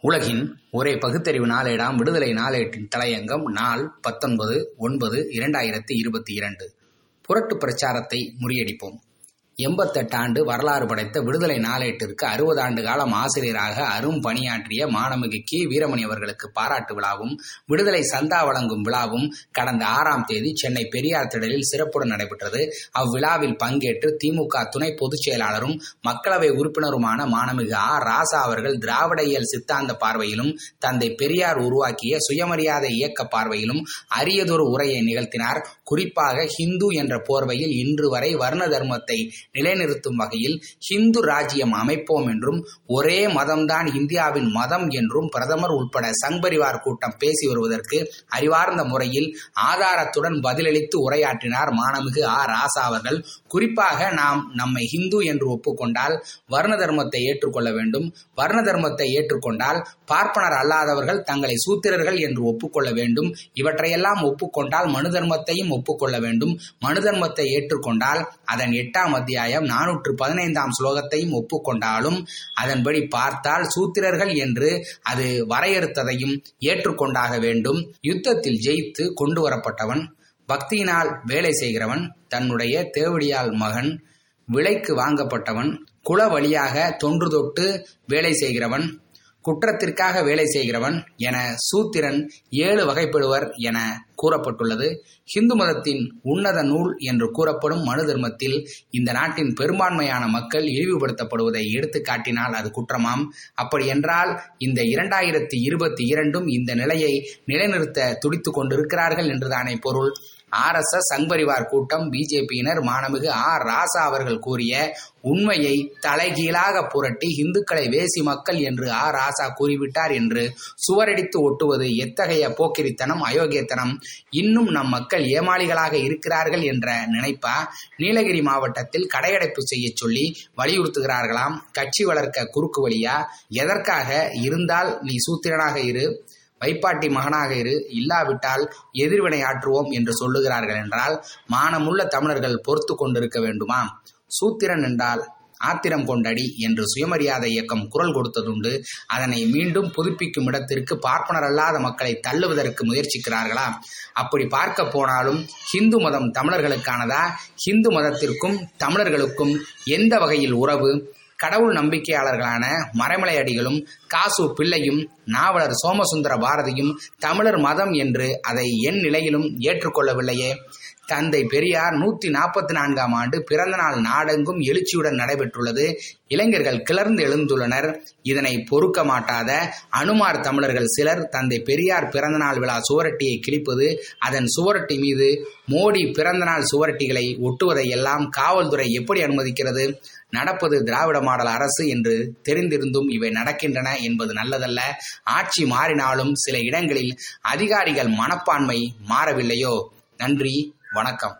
உலகின் ஒரே பகுத்தறிவு நாளேடாம் விடுதலை நாளேட்டின் தலையங்கம் நாள் பத்தொன்பது ஒன்பது இரண்டாயிரத்தி இருபத்தி இரண்டு. புரட்டு பிரச்சாரத்தை முறியடிப்போம். எண்பத்தெட்டு ஆண்டு வரலாறு படைத்த விடுதலை நாளேட்டிற்கு அறுபது ஆண்டு காலம் ஆசிரியராக அரும் பணியாற்றிய மாணமிகு கி. வீரமணி அவர்களுக்கு பாராட்டு விழாவும் விடுதலை சந்தா வழங்கும் விழாவும் கடந்த ஆறாம் தேதி சென்னை பெரியார் திடலில் சிறப்புடன் நடைபெற்றது. அவ்விழாவில் பங்கேற்று திமுக துணை பொதுச் செயலாளரும் மக்களவை உறுப்பினருமான மாணமிகு ஆ. ராசா அவர்கள் திராவிடயல் சித்தாந்த பார்வையிலும் தந்தை பெரியார் உருவாக்கிய சுயமரியாதை இயக்க பார்வையிலும் அரியதொரு உரையை நிகழ்த்தினார். குறிப்பாக ஹிந்து என்ற போர்வையில் இன்று வரை வர்ண தர்மத்தை நிலைநிறுத்தும் வகையில் ஹிந்து ராஜ்யம் அமைப்போம் என்றும் ஒரே மதம்தான் இந்தியாவின் மதம் என்றும் பிரதமர் உட்பட சங்பரிவார் கூட்டம் பேசி வருவதற்கு அறிவார்ந்த முறையில் ஆதாரத்துடன் பதிலளித்து உரையாற்றினார் மாணமிகு ஆ. ராசா அவர்கள். குறிப்பாக நாம் நம்மை ஹிந்து என்று ஒப்புக்கொண்டால் வர்ண தர்மத்தை ஏற்றுக்கொள்ள வேண்டும். வர்ண தர்மத்தை ஏற்றுக்கொண்டால் பார்ப்பனர் அல்லாதவர்கள் தங்களை சூத்திரர்கள் என்று ஒப்புக்கொள்ள வேண்டும். இவற்றையெல்லாம் ஒப்புக்கொண்டால் மனு தர்மத்தையும் ஒப்புக்கொள்ள வேண்டும். மனு தர்மத்தை ஏற்றுக்கொண்டால் அதன் எட்டாம் அத்தியாயம் நானூற்று பதினைந்தாம் ஸ்லோகத்தையும் ஒப்புக்கொண்டாலும் அதன்படி பார்த்தால் சூத்திரர்கள் என்று அது வரையறுத்ததையும் ஏற்றுக்கொண்டாக வேண்டும். யுத்தத்தில் ஜெயித்து கொண்டு வரப்பட்டவன் பக்தியினால் வேலை செய்கிறவன் தன்னுடைய தேவடியால் மகன் விலைக்கு வாங்கப்பட்டவன் குல வழியாக தொன்று தொட்டு வேலை செய்கிறவன் குற்றத்திற்காக வேலை செய்கிறவன் என சூத்திரன் ஏழு வகைப்படுவர் என கூறப்பட்டுள்ளது. ஹிந்து மதத்தின் உன்னத நூல் என்று கூறப்படும் மனு தர்மத்தில் இந்த நாட்டின் பெரும்பான்மையான மக்கள் இழிவுபடுத்தப்படுவதை எடுத்து காட்டினால் அது குற்றமாம். அப்படி என்றால் இந்த இரண்டாயிரத்தி இருபத்தி இரண்டும் இந்த நிலையை நிலைநிறுத்த துடித்துக் கொண்டிருக்கிறார்கள் என்றுதானே பொருள். ஆர் எஸ் எஸ் சங்பரிவார் கூட்டம் பிஜேபியினர் மாணமிகு ஆர் ராசா அவர்கள் கூறிய உண்மையை தலைகீழாக புரட்டி இந்துக்களை வேசி மக்கள் என்று ஆர் ராசா கூறிவிட்டார் என்று சுவரடித்து ஒட்டுவது எத்தகைய போக்கிரித்தனம் அயோக்கியத்தனம்? இன்னும் நம் மக்கள் ஏமாளிகளாக இருக்கிறார்கள் என்ற நினைப்பா? நீலகிரி மாவட்டத்தில் கடையடைப்பு செய்ய சொல்லி வலியுறுத்துகிறார்களாம். கட்சி வளர்க்க குறுக்கு வழியா? எதற்காக? இருந்தால் நீ சூத்திரனாக இரு. வைப்பாட்டி மகனாக இரு. இல்லாவிட்டால் எதிர்வினை ஆற்றுவோம் என்று சொல்லுகிறார்கள் என்றால் மானமுள்ள தமிழர்கள் பொறுத்து கொண்டிருக்க வேண்டுமா சூத்திரன் என்றால் ஆத்திரம் கொண்டடி என்று சுயமரியாதை இயக்கம் குரல் கொடுத்ததுண்டு. அதனை மீண்டும் புதுப்பிக்கும் இடத்திற்கு பார்ப்பனர் அல்லாத மக்களை தள்ளுவதற்கு முயற்சிக்கிறார்களா? அப்படி பார்க்க போனாலும் ஹிந்து மதம் தமிழர்களுக்கானதா? ஹிந்து மதத்திற்கும் தமிழர்களுக்கும் எந்த வகையில் உறவு? கடவுள் நம்பிக்கையாளர்களான மறைமலை அடிகளும் காசு பிள்ளையும் நாவலர் சோமசுந்தர பாரதியும் தமிழர் மதம் என்று அதை என் நிலையிலும் ஏற்றுக்கொள்ளவில்லையே. தந்தை பெரியார் நூத்தி நாற்பத்தி நான்காம் ஆண்டு பிறந்த நாள் நாடெங்கும் எழுச்சியுடன் நடைபெற்றுள்ளது. இளைஞர்கள் கிளர்ந்து எழுந்துள்ளனர். இதனை பொறுக்க மாட்டாத அனுமார் தமிழர்கள் சிலர் தந்தை பெரியார் பிறந்தநாள் விழா சுவரட்டியை கிழிப்பது அதன் சுவரட்டி மீது மோடி பிறந்தநாள் சுவரட்டிகளை ஒட்டுவதை எல்லாம் காவல்துறை எப்படி அனுமதிக்கிறது? நடப்பது திராவிட மாடல் அரசு என்று தெரிந்திருந்தும் இவை நடக்கின்றன என்பது நல்லதல்ல. ஆட்சி மாறினாலும் சில இடங்களில் அதிகாரிகள் மனப்பான்மை மாறவில்லையோ? நன்றி. வணக்கம்.